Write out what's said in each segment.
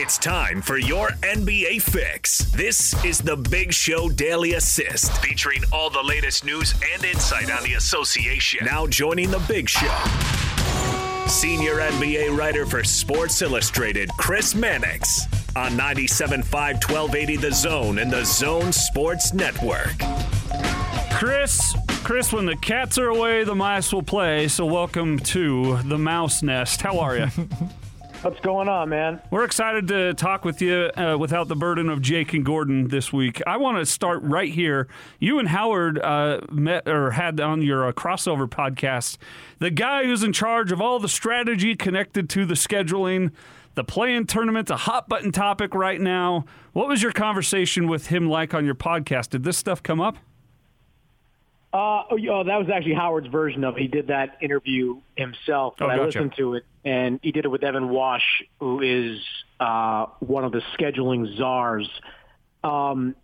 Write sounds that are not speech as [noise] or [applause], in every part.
It's time for your NBA fix. This is the Big Show Daily Assist, featuring all the latest news and insight on the association. Now joining the Big Show. Senior NBA writer for Sports Illustrated, Chris Mannix, on 97.5 1280 The Zone and the Zone Sports Network. Chris, Chris, when the cats are away, the mice will play. So welcome to the mouse nest. How are you? [laughs] What's going on, man? We're excited to talk with you uh, without the burden of Jake and Gordon this week. I want to start right here. You and Howard uh, met or had on your uh, crossover podcast the guy who's in charge of all the strategy connected to the scheduling, the play-in tournament, a hot button topic right now. What was your conversation with him like on your podcast? Did this stuff come up? Uh, oh, oh, that was actually Howard's version of it. He did that interview himself, but Oh, I listened to it, and he did it with Evan Wasch, who is uh, one of the scheduling czars. Um,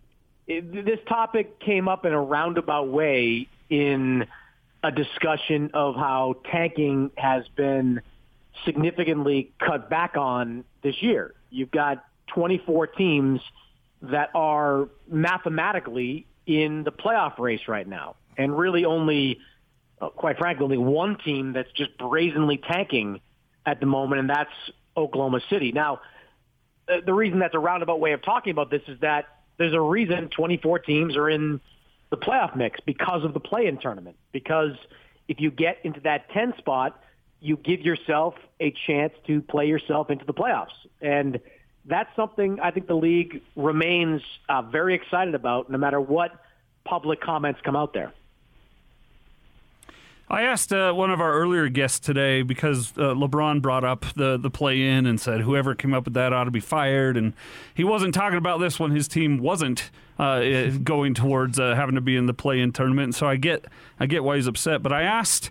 it, this topic came up in a roundabout way in a discussion of how tanking has been significantly cut back on this year. You've got 24 teams that are mathematically in the playoff race right now, and really only, uh, quite frankly, only one team that's just brazenly tanking at the moment, and that's Oklahoma City. Now, uh, the reason that's a roundabout way of talking about this is that there's a reason 24 teams are in the playoff mix because of the play-in tournament. Because if you get into that 10 spot, you give yourself a chance to play yourself into the playoffs. And that's something I think the league remains uh, very excited about no matter what public comments come out there. I asked uh, one of our earlier guests today because uh, LeBron brought up the the play in and said whoever came up with that ought to be fired, and he wasn't talking about this when his team wasn't uh, going towards uh, having to be in the play in tournament. So I get I get why he's upset, but I asked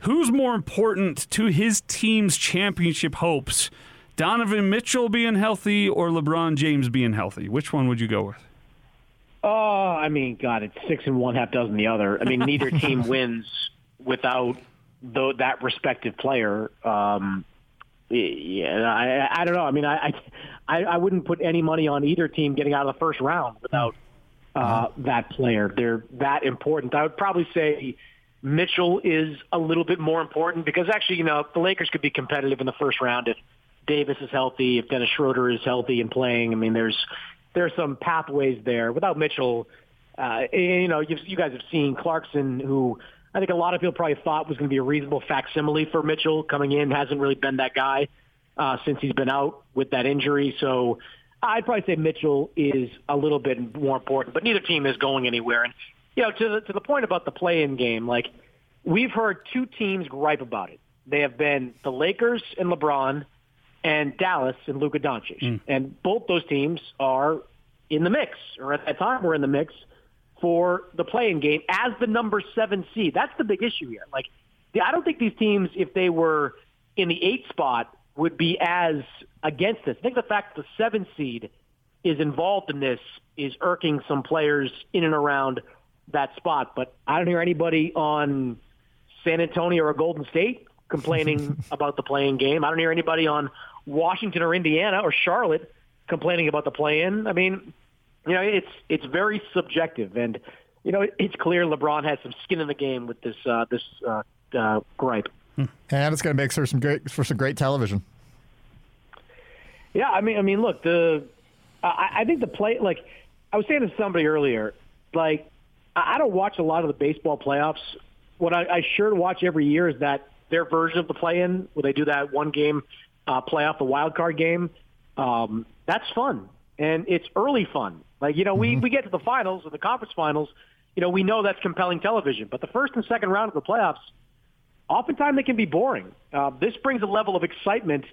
who's more important to his team's championship hopes, Donovan Mitchell being healthy or LeBron James being healthy? Which one would you go with? Oh, I mean, God, it's six and one, half dozen the other. I mean, neither team [laughs] wins without the, that respective player. Um, yeah, I, I don't know. I mean, I, I, I wouldn't put any money on either team getting out of the first round without uh, that player. They're that important. I would probably say Mitchell is a little bit more important because actually, you know, the Lakers could be competitive in the first round if Davis is healthy, if Dennis Schroeder is healthy and playing. I mean, there's there's some pathways there. Without Mitchell, uh, you know, you've, you guys have seen Clarkson, who I think a lot of people probably thought was going to be a reasonable facsimile for Mitchell coming in, hasn't really been that guy uh, since he's been out with that injury. So I'd probably say Mitchell is a little bit more important, but neither team is going anywhere. And you know, to the, to the point about the play-in game, like we've heard two teams gripe about it. They have been the Lakers and LeBron, and Dallas and Luka Doncic, and both those teams are in the mix, or at that time were in the mix for the play-in game as the number seven seed. That's the big issue here. Like, I don't think these teams, if they were in the eight spot, would be as against this. I think the fact that the seven seed is involved in this is irking some players in and around that spot. But I don't hear anybody on San Antonio or Golden State complaining [laughs] about the play-in game. I don't hear anybody on Washington or Indiana or Charlotte complaining about the play-in. I mean, you know, it's it's very subjective, and you know, it's clear LeBron has some skin in the game with this uh, this uh, uh, gripe. And it's going to make for some great for some great television. Yeah, I mean, I mean, look, the I, I think the play like I was saying to somebody earlier, like I I don't watch a lot of the baseball playoffs. What I, I sure watch every year is that their version of the play-in, where they do that one game uh, playoff, the wild card game. Um, that's fun, and it's early fun. Like you know, we we get to the finals or the conference finals. You know, we know that's compelling television, but the first and second round of the playoffs, oftentimes they can be boring. Uh, this brings a level of excitement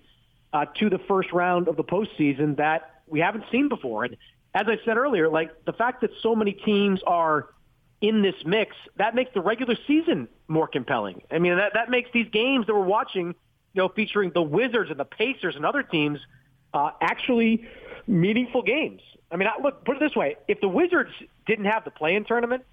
uh, to the first round of the postseason that we haven't seen before. And as I said earlier, like the fact that so many teams are in this mix, that makes the regular season more compelling. I mean, that, that makes these games that we're watching, you know, featuring the Wizards and the Pacers and other teams, uh, actually meaningful games. I mean, I, look, put it this way: if the Wizards didn't have the play-in tournament,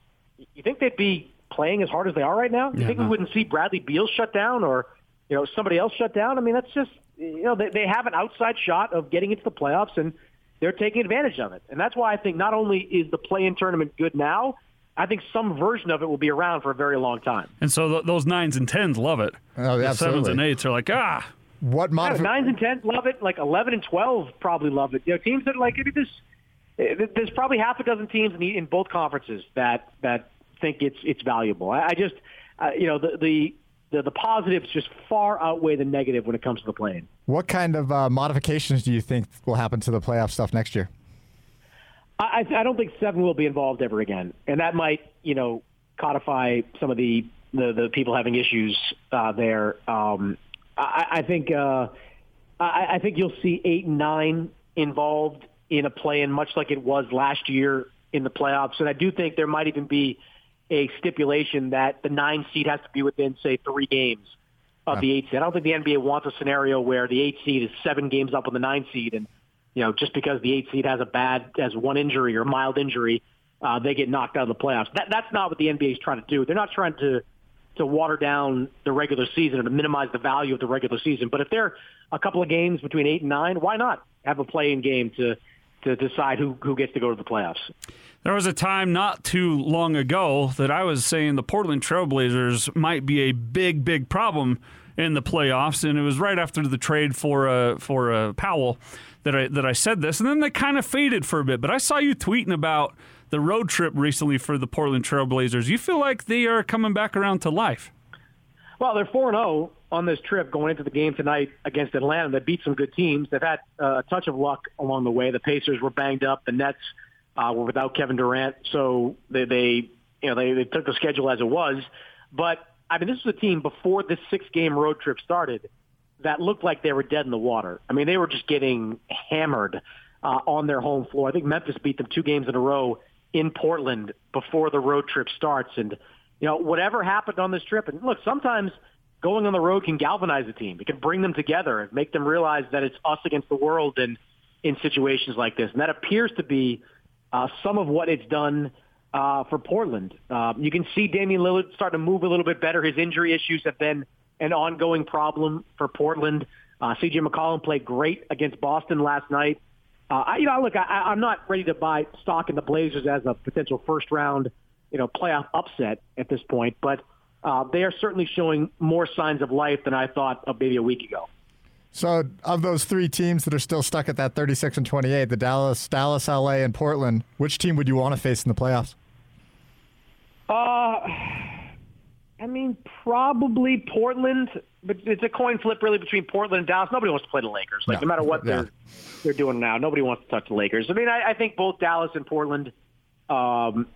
you think they'd be playing as hard as they are right now? You Yeah, think no. we wouldn't see Bradley Beal shut down or you know somebody else shut down? I mean, that's just you know, they, they have an outside shot of getting into the playoffs, and they're taking advantage of it. And that's why I think not only is the play-in tournament good now, I think some version of it will be around for a very long time. And so th- those nines and tens love it. Oh, the absolutely. sevens and eights are like, ah, What Yeah, nines and tens love it. Like eleven and twelve probably love it. You know, teams that like this. There's probably half a dozen teams in, the, in both conferences that that think it's it's valuable. I, I just, uh, you know, the, the the the positives just far outweigh the negative when it comes to the play-in. what kind of uh, modifications do you think will happen to the playoff stuff next year? I, I don't think seven will be involved ever again, and that might, you know, codify some of the the, the people having issues uh, there. Um, I, I think uh, I, I think you'll see eight and nine involved in a play-in, much like it was last year in the playoffs, and I do think there might even be a stipulation that the nine seed has to be within, say, three games of the eight seed. I don't think the NBA wants a scenario where the eight seed is seven games up on the nine seed, and you know, just because the eight seed has a bad, has one injury or mild injury, uh, they get knocked out of the playoffs. That, that's not what the NBA is trying to do. They're not trying to to water down the regular season and to minimize the value of the regular season. But if they're a couple of games between eight and nine, why not have a play-in game to to decide who who gets to go to the playoffs? There was a time not too long ago that I was saying the Portland Trailblazers might be a big, big problem in the playoffs, and it was right after the trade for uh, for uh, Powell that I that I said this, and then they kind of faded for a bit. But I saw you tweeting about the road trip recently for the Portland Trailblazers. You feel like they are coming back around to life? Well, they're four and zero on this trip going into the game tonight against Atlanta. They beat some good teams. They've had uh, a touch of luck along the way. The Pacers were banged up. The Nets uh, were without Kevin Durant, so they, they you know they, they took the schedule as it was. But I mean, this was a team before this six game road trip started that looked like they were dead in the water. I mean, they were just getting hammered uh, on their home floor. I think Memphis beat them two games in a row in Portland before the road trip starts. And, you know, whatever happened on this trip, and look, sometimes going on the road can galvanize a team. It can bring them together and make them realize that it's us against the world and in situations like this. And that appears to be uh, some of what it's done uh, for Portland. Uh, you can see Damian Lillard starting to move a little bit better. His injury issues have been an ongoing problem for Portland. Uh, C.J. McCollum played great against Boston last night. Uh, I, you know, look, I, I'm not ready to buy stock in the Blazers as a potential first round, you know, playoff upset at this point, but uh, they are certainly showing more signs of life than I thought of maybe a week ago. So, of those three teams that are still stuck at that 36 and 28, the Dallas, Dallas, LA, and Portland, which team would you want to face in the playoffs? Uh, I mean, probably Portland, but it's a coin flip really between Portland and Dallas. Nobody wants to play the Lakers. Like No. no, matter what Yeah. they're they're doing now, nobody wants to touch the Lakers. I mean, I, I think both Dallas and Portland um,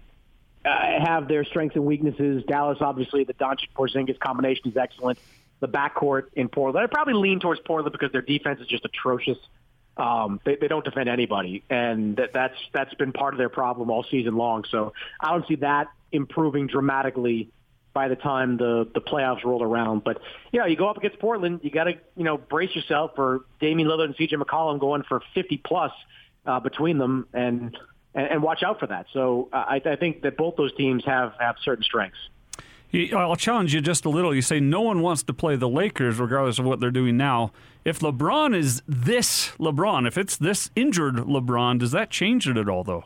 uh, have their strengths and weaknesses. Dallas, obviously, the Doncic Porzingis combination is excellent. The backcourt in Portland, I probably lean towards Portland because their defense is just atrocious. Um, they, they don't defend anybody, and that, that's that's been part of their problem all season long. So I don't see that improving dramatically by the time the the playoffs rolled around. But you know, you go up against Portland, you got to you know brace yourself for Damian Lillard and C.J. McCollum going for 50 plus uh, between them, and, and and watch out for that. So uh, I, I think that both those teams have have certain strengths. I'll challenge you just a little. You say no one wants to play the Lakers, regardless of what they're doing now. If LeBron is this LeBron, if it's this injured LeBron, does that change it at all, though?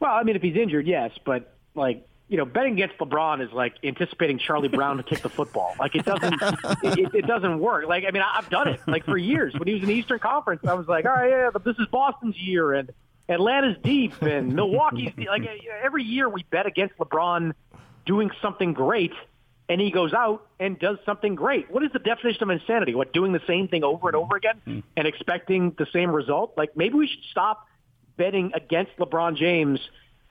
Well, I mean, if he's injured, yes, but like you know, betting against LeBron is like anticipating Charlie Brown to kick the football. Like it doesn't, it, it doesn't work. Like I mean, I- I've done it like for years. When he was in the Eastern Conference, I was like, all right, yeah, but this is Boston's year, and Atlanta's deep, and Milwaukee's deep. like every year we bet against LeBron doing something great. And he goes out and does something great. What is the definition of insanity? What doing the same thing over and over again mm-hmm. and expecting the same result? Like maybe we should stop betting against LeBron James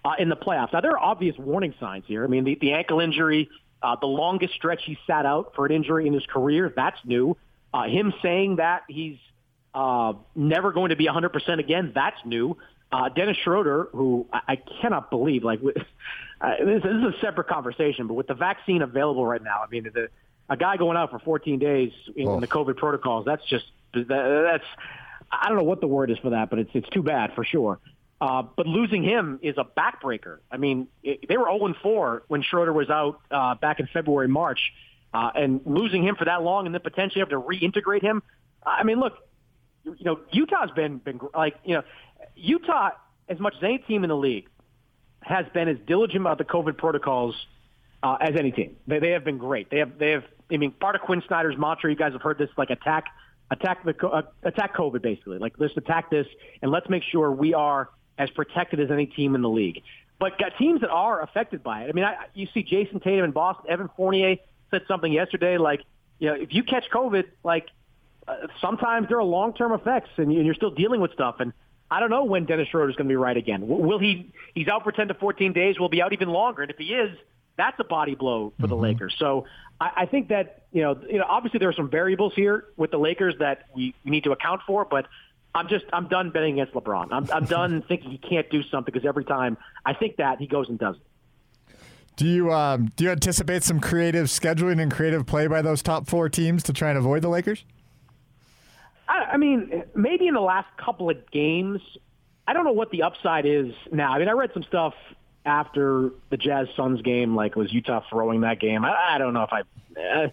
uh, in the playoffs. Now, there are obvious warning signs here. I mean, the, the ankle injury, uh, the longest stretch he sat out for an injury in his career, that's new. Uh, him saying that he's uh, never going to be 100% again, that's new. Uh, Dennis Schroeder, who I, I cannot believe, like, [laughs] with, uh, this, this is a separate conversation, but with the vaccine available right now, I mean, the, a guy going out for 14 days in Well- the COVID protocols, that's just, that, that's, I don't know what the word is for that, but it's, it's too bad for sure. Uh, but losing him is a backbreaker. I mean, it, they were 0 4 when Schroeder was out uh, back in February, March, uh, and losing him for that long, and then potentially have to reintegrate him. I mean, look, you know, Utah's been been like you know, Utah as much as any team in the league has been as diligent about the COVID protocols uh, as any team. They they have been great. They have they have. I mean, part of Quinn Snyder's mantra. You guys have heard this, like attack attack the uh, attack COVID basically. Like let's attack this and let's make sure we are as protected as any team in the league. But got teams that are affected by it. I mean, I, you see Jayson Tatum in Boston. Evan Fournier said something yesterday like, you know, if you catch COVID, like uh, sometimes there are long-term effects, and you're still dealing with stuff. And I don't know when Dennis Schroeder is going to be right again. Will he? He's out for 10 to 14 days. Will be out even longer. And if he is, that's a body blow for the mm-hmm. Lakers. So I, I think that you know, you know, obviously there are some variables here with the Lakers that we, we need to account for, but. I'm just I'm done betting against LeBron. I'm I'm done [laughs] thinking he can't do something because every time I think that he goes and does it. Do you um, do you anticipate some creative scheduling and creative play by those top four teams to try and avoid the Lakers? I, I mean, maybe in the last couple of games. I don't know what the upside is now. I mean, I read some stuff after the Jazz Suns game, like was Utah throwing that game. I, I don't know if I uh,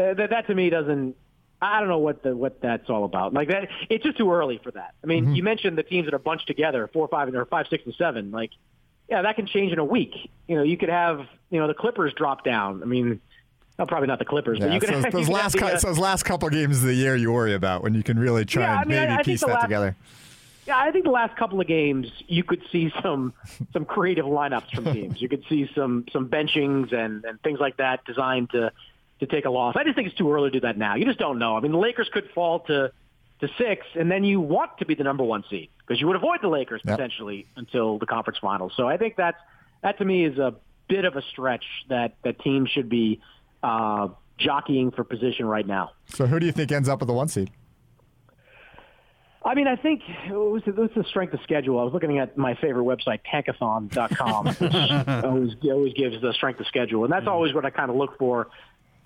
uh, that that to me doesn't. I don't know what the what that's all about. Like that, it's just too early for that. I mean, mm-hmm. you mentioned the teams that are bunched together, four, five, or five, six, and seven. Like, yeah, that can change in a week. You know, you could have you know the Clippers drop down. I mean, well, probably not the Clippers, yeah, but you can. So [laughs] those, last the, uh, those last couple games of the year you worry about when you can really try yeah, and I mean, maybe I, I piece that last, together. Yeah, I think the last couple of games you could see some [laughs] some creative lineups from teams. you could see some some benchings and and things like that designed to to take a loss. I just think it's too early to do that now. You just don't know. I mean, the Lakers could fall to to six, and then you want to be the number one seed because you would avoid the Lakers yep. potentially until the conference finals. So I think that's that to me is a bit of a stretch that that teams should be uh, jockeying for position right now. So who do you think ends up with the one seed? I mean, I think it was, it was the strength of schedule. I was looking at my favorite website, tankathon.com, which [laughs] always, always gives the strength of schedule. And that's always what I kind of look for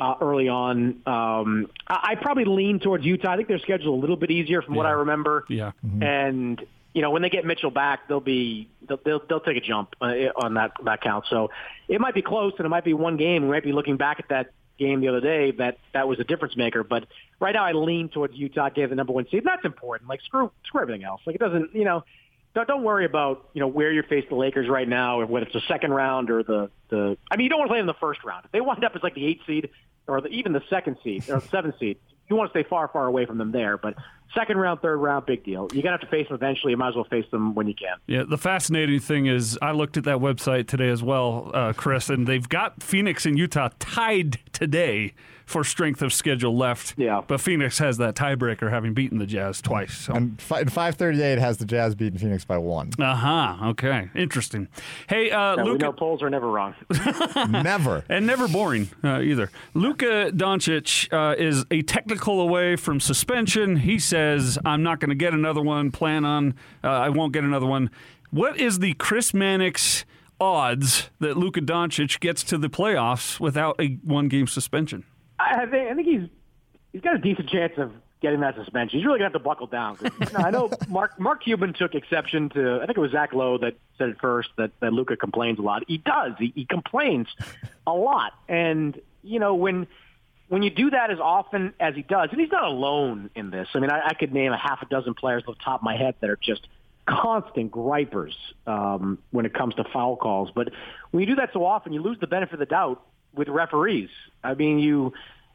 uh, early on. Um, I, I probably lean towards Utah. I think their schedule a little bit easier from yeah. what I remember. Yeah. Mm-hmm. And, you know, when they get Mitchell back, they'll be they'll they'll, they'll take a jump uh, on that that count. So it might be close, and it might be one game. We might be looking back at that game the other day that that was a difference maker. But right now, I lean towards Utah getting the number one seed. That's important. Like screw screw everything else. Like it doesn't, you know. Don't, don't worry about you know where you face the Lakers right now, whether it's the second round or the the. I mean, you don't want to play them in the first round. If they wind up as like the eight seed or the, even the second seed or seventh seed, you want to stay far, far away from them there. But second round, third round, big deal. You're gonna have to face them eventually. You might as well face them when you can. Yeah, the fascinating thing is, I looked at that website today as well, uh, Chris, and they've got Phoenix and Utah tied today for strength of schedule left. Yeah. But Phoenix has that tiebreaker, having beaten the Jazz twice. So. And fi- 538 has the Jazz beaten Phoenix by one. Uh huh. Okay. Interesting. Hey, uh, yeah, Luka. We know polls are never wrong. [laughs] never. And never boring uh, either. Luka Doncic uh, is a technical away from suspension. He says, I'm not going to get another one. Plan on, uh, I won't get another one. What is the Chris Mannix odds that Luka Doncic gets to the playoffs without a one game suspension? I think I think he's he's got a decent chance of getting that suspension. He's really gonna have to buckle down. You know, I know [laughs] Mark Mark Cuban took exception to. I think it was Zach Lowe that said it first that that Luka complains a lot. He does. He, he complains a lot, and you know when when you do that as often as he does, and he's not alone in this. I mean, I, I could name a half a dozen players off the top of my head that are just constant gripers um, when it comes to foul calls. But when you do that so often, you lose the benefit of the doubt with referees. I mean, you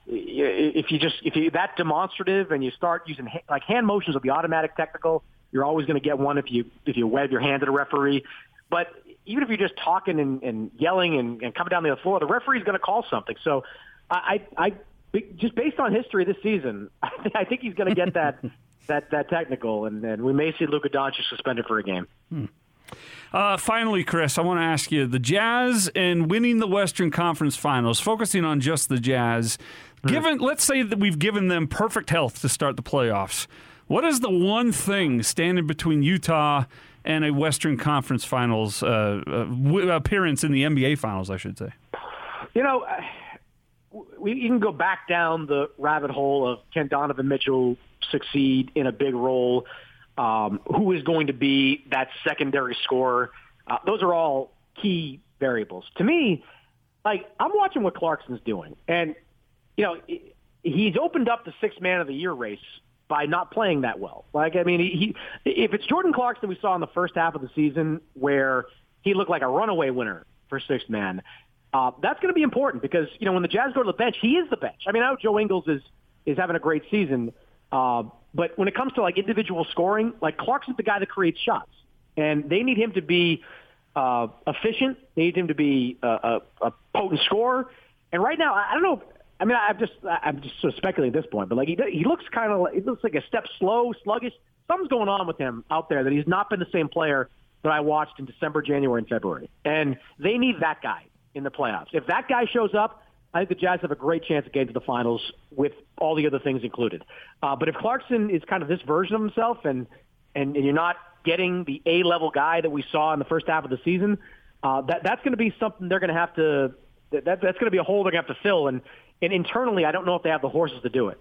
if you just if you that demonstrative and you start using like hand motions will be automatic technical. You're always going to get one if you if you wave your hand at a referee. But even if you're just talking and, and yelling and, and coming down the floor, the referee's going to call something. So I, I just based on history this season, [laughs] I think he's going to get that [laughs] that that technical, and, and we may see Luka Doncic suspended for a game. Hmm. Uh, finally, Chris, I want to ask you the Jazz and winning the Western Conference Finals, focusing on just the Jazz. Hmm. Given, let's say that we've given them perfect health to start the playoffs. What is the one thing standing between Utah and a Western Conference Finals uh, uh, w- appearance in the NBA Finals? I should say. You know, we can go back down the rabbit hole of can Donovan Mitchell succeed in a big role? um, who is going to be that secondary scorer. Uh, those are all key variables. To me, like I'm watching what Clarkson's doing, and you know he's opened up the six man of the year race by not playing that well. Like I mean, he, he if it's Jordan Clarkson we saw in the first half of the season where he looked like a runaway winner for sixth man. Uh, that's going to be important because you know when the Jazz go to the bench, he is the bench. I mean, I know Joe Ingles is is having a great season, uh, but when it comes to like individual scoring, like Clarkson's the guy that creates shots, and they need him to be uh, efficient. They need him to be a, a, a potent scorer. And right now, I don't know. I mean, I'm just I'm just sort of speculating at this point, but like he he looks kind of he looks like a step slow, sluggish. Something's going on with him out there that he's not been the same player that I watched in December, January, and February. And they need that guy in the playoffs. If that guy shows up, I think the Jazz have a great chance of getting to the finals with all the other things included. Uh, but if Clarkson is kind of this version of himself, and, and and you're not getting the A level guy that we saw in the first half of the season, uh, that that's going to be something they're going to have to. That, that's going to be a hole they're going to have to fill. And and internally, I don't know if they have the horses to do it.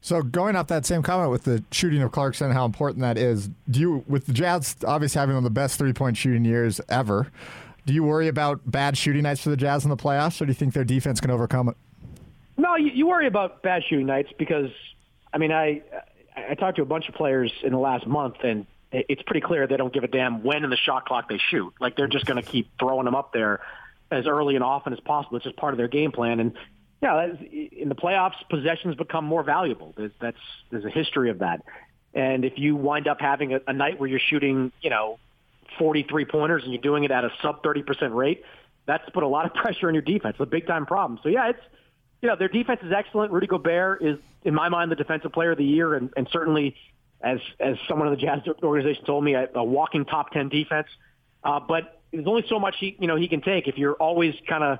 So going off that same comment with the shooting of Clarkson, how important that is. Do you, with the Jazz obviously having one of the best three point shooting years ever, do you worry about bad shooting nights for the Jazz in the playoffs, or do you think their defense can overcome it? No, you, you worry about bad shooting nights because, I mean, I I talked to a bunch of players in the last month, and it's pretty clear they don't give a damn when in the shot clock they shoot. Like they're just going to keep throwing them up there as early and often as possible. It's just part of their game plan. And yeah, in the playoffs, possessions become more valuable. There's, that's there's a history of that. And if you wind up having a, a night where you're shooting, you know, 43 pointers and you're doing it at a sub 30% rate, that's put a lot of [laughs] pressure on your defense. It's a big time problem. So yeah, it's you know their defense is excellent. Rudy Gobert is, in my mind, the defensive player of the year, and, and certainly, as as someone in the Jazz organization told me, a, a walking top 10 defense. Uh, but there's only so much he you know he can take if you're always kind of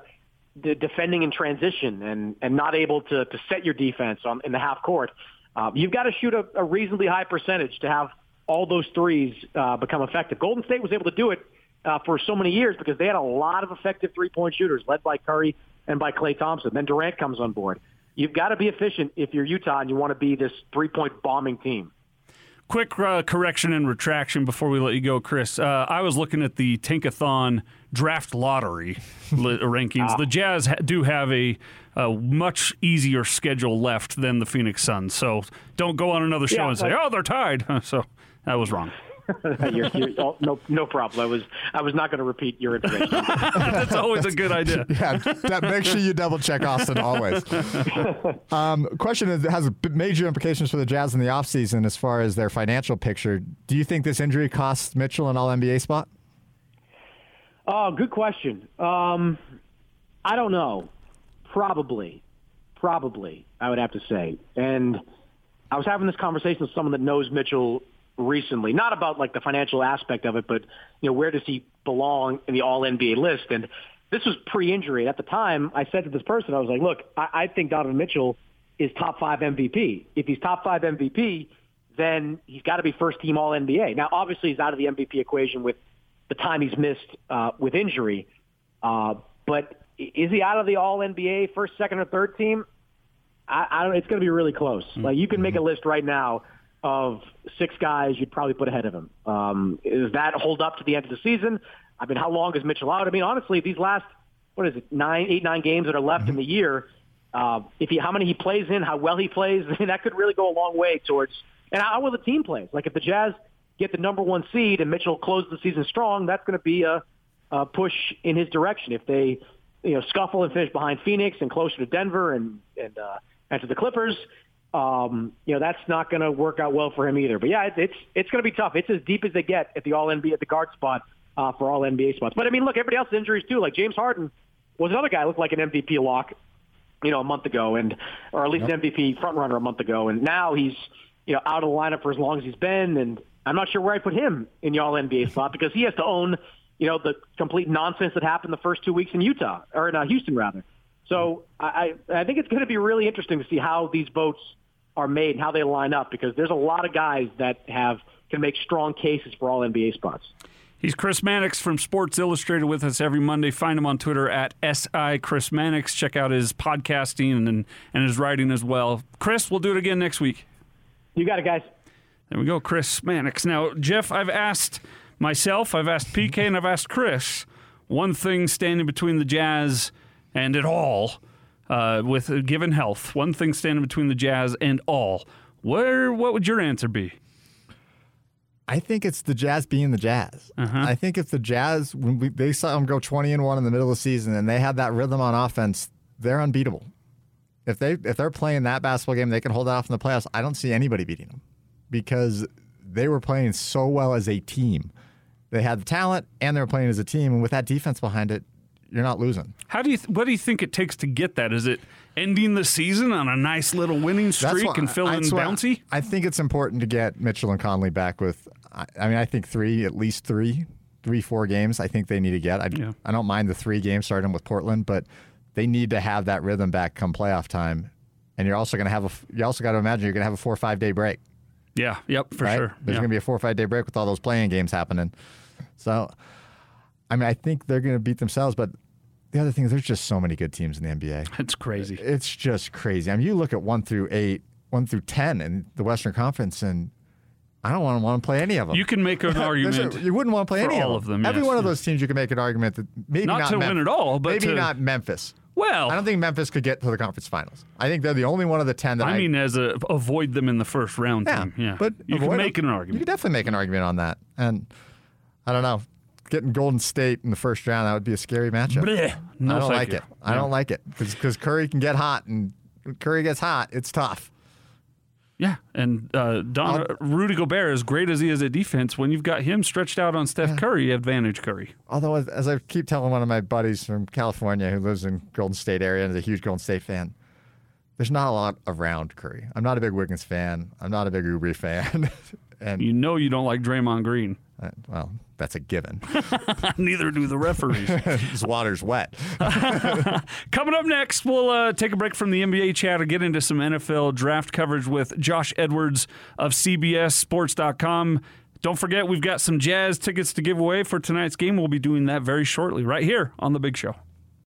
defending in transition and and not able to to set your defense on in the half court. Uh, you've got to shoot a, a reasonably high percentage to have all those threes uh, become effective. Golden State was able to do it uh, for so many years because they had a lot of effective three-point shooters, led by Curry and by Klay Thompson. Then Durant comes on board. You've got to be efficient if you're Utah and you want to be this three-point bombing team. Quick uh, correction and retraction before we let you go, Chris. Uh, I was looking at the Tankathon draft lottery [laughs] rankings. Ah. The Jazz ha- do have a, a, much easier schedule left than the Phoenix Suns. So don't go on another show yeah, and say, "Oh, they're tied." [laughs] so that was wrong. [laughs] you're, you're, oh, no, no problem. I was, I was not going to repeat your information. [laughs] That's always a good idea. [laughs] yeah, that, make sure you double check Austin always. Um, question is, has major implications for the Jazz in the offseason as far as their financial picture. Do you think this injury costs Mitchell an All NBA spot? Oh, good question. Um, I don't know. Probably, probably. I would have to say, and I was having this conversation with someone that knows Mitchell recently, not about like the financial aspect of it, but you know where does he belong in the All NBA list? And this was pre-injury. At the time, I said to this person, I was like, "Look, I, I think Donovan Mitchell is top five MVP. If he's top five MVP, then he's got to be first team All NBA. Now, obviously, he's out of the MVP equation with the time he's missed uh, with injury, uh, but is he out of the All NBA first, second, or third team? I, I don't. It's going to be really close. Mm-hmm. Like you can make a list right now of six guys you'd probably put ahead of him. Um, does that hold up to the end of the season? I mean, how long is Mitchell out? I mean, honestly, these last what is it, nine, eight, nine games that are left mm-hmm. in the year, uh, if he how many he plays in, how well he plays, [laughs] I mean, that could really go a long way towards and how well the team plays. Like if the Jazz get the number one seed and Mitchell closes the season strong, that's going to be a, a push in his direction. If they you know scuffle and finish behind Phoenix and closer to Denver and and uh, and to the Clippers, um, you know that's not going to work out well for him either. But yeah, it's it's going to be tough. It's as deep as they get at the All NBA at the guard spot uh, for All NBA spots. But I mean, look, everybody else's injuries too. Like James Harden was another guy looked like an MVP lock, you know, a month ago, and or at least yep. an MVP front runner a month ago, and now he's you know out of the lineup for as long as he's been, and I'm not sure where I put him in the All NBA spot because he has to own you know the complete nonsense that happened the first two weeks in Utah or in uh, Houston rather. So I I think it's going to be really interesting to see how these votes are made and how they line up because there's a lot of guys that have can make strong cases for all NBA spots. He's Chris Mannix from Sports Illustrated with us every Monday. Find him on Twitter at SI Chris Mannix. Check out his podcasting and, and his writing as well. Chris, we'll do it again next week. You got it, guys. There we go, Chris Mannix. Now, Jeff, I've asked myself, I've asked PK, and I've asked Chris one thing standing between the Jazz and it all uh, with given health, one thing standing between the Jazz and all. Where what would your answer be? I think it's the Jazz being the Jazz. Uh-huh. I think if the Jazz, when we, they saw them go 20 and 1 in the middle of the season and they had that rhythm on offense, they're unbeatable. If they if they're playing that basketball game, they can hold it off in the playoffs. I don't see anybody beating them because they were playing so well as a team. They had the talent and they were playing as a team, and with that defense behind it, you're not losing. How do you th- what do you think it takes to get that? Is it ending the season on a nice little winning streak and why bouncy? I think it's important to get Mitchell and Conley back with. I I mean, I think three, at least three, three, four games. I think they need to get. I, Yeah. I don't mind the three games starting with Portland, but they need to have that rhythm back come playoff time. And you're also going to have a. You also got to imagine you're going to have a four or five day break. Yeah, yep, for right? sure. There's Yeah. going to be a four or five day break with all those play-in games happening. So, I mean, I think they're going to beat themselves. But the other thing is, there's just so many good teams in the NBA. it's crazy. It's just crazy. I mean, you look at one through eight, one through ten in the Western Conference, and I don't want to want to play any of them. You can make an [laughs] There's a- argument. you wouldn't want to play any all of of them. them, Every yes, one of those teams, you can make an argument that maybe Not not, to Mem- win it all, but maybe to- not Memphis. well, I don't think Memphis could get to the conference finals. I think they're the only one of the ten that I, I mean, as a avoid them in the first round yeah, team. Yeah, but you can them. make an argument. You argument. could definitely make an argument on that. And I don't know, getting Golden State in the first round that would be a scary matchup. Bleh. No, I don't like you. it. I don't like it because Curry can get hot, and when Curry gets hot, it's tough. Yeah, and uh, Don Rudy Gobert, as great as he is at defense, when you've got him stretched out on Steph Curry, advantage Curry. Although, as, I keep telling one of my buddies from California who lives in Golden State area and is a huge Golden State fan, there's not a lot around Curry. I'm not a big Wiggins fan. I'm not a big Oubre fan. [laughs] and You know you don't like Draymond Green. uh, well, that's a given. [laughs] Neither do the referees. [laughs] His water's wet. [laughs] Coming up next, we'll uh, take a break from the NBA chat and get into some NFL draft coverage with Josh Edwards of CBSSports.com. Don't forget, we've got some Jazz tickets to give away for tonight's game. We'll be doing that very shortly, right here on The Big Show.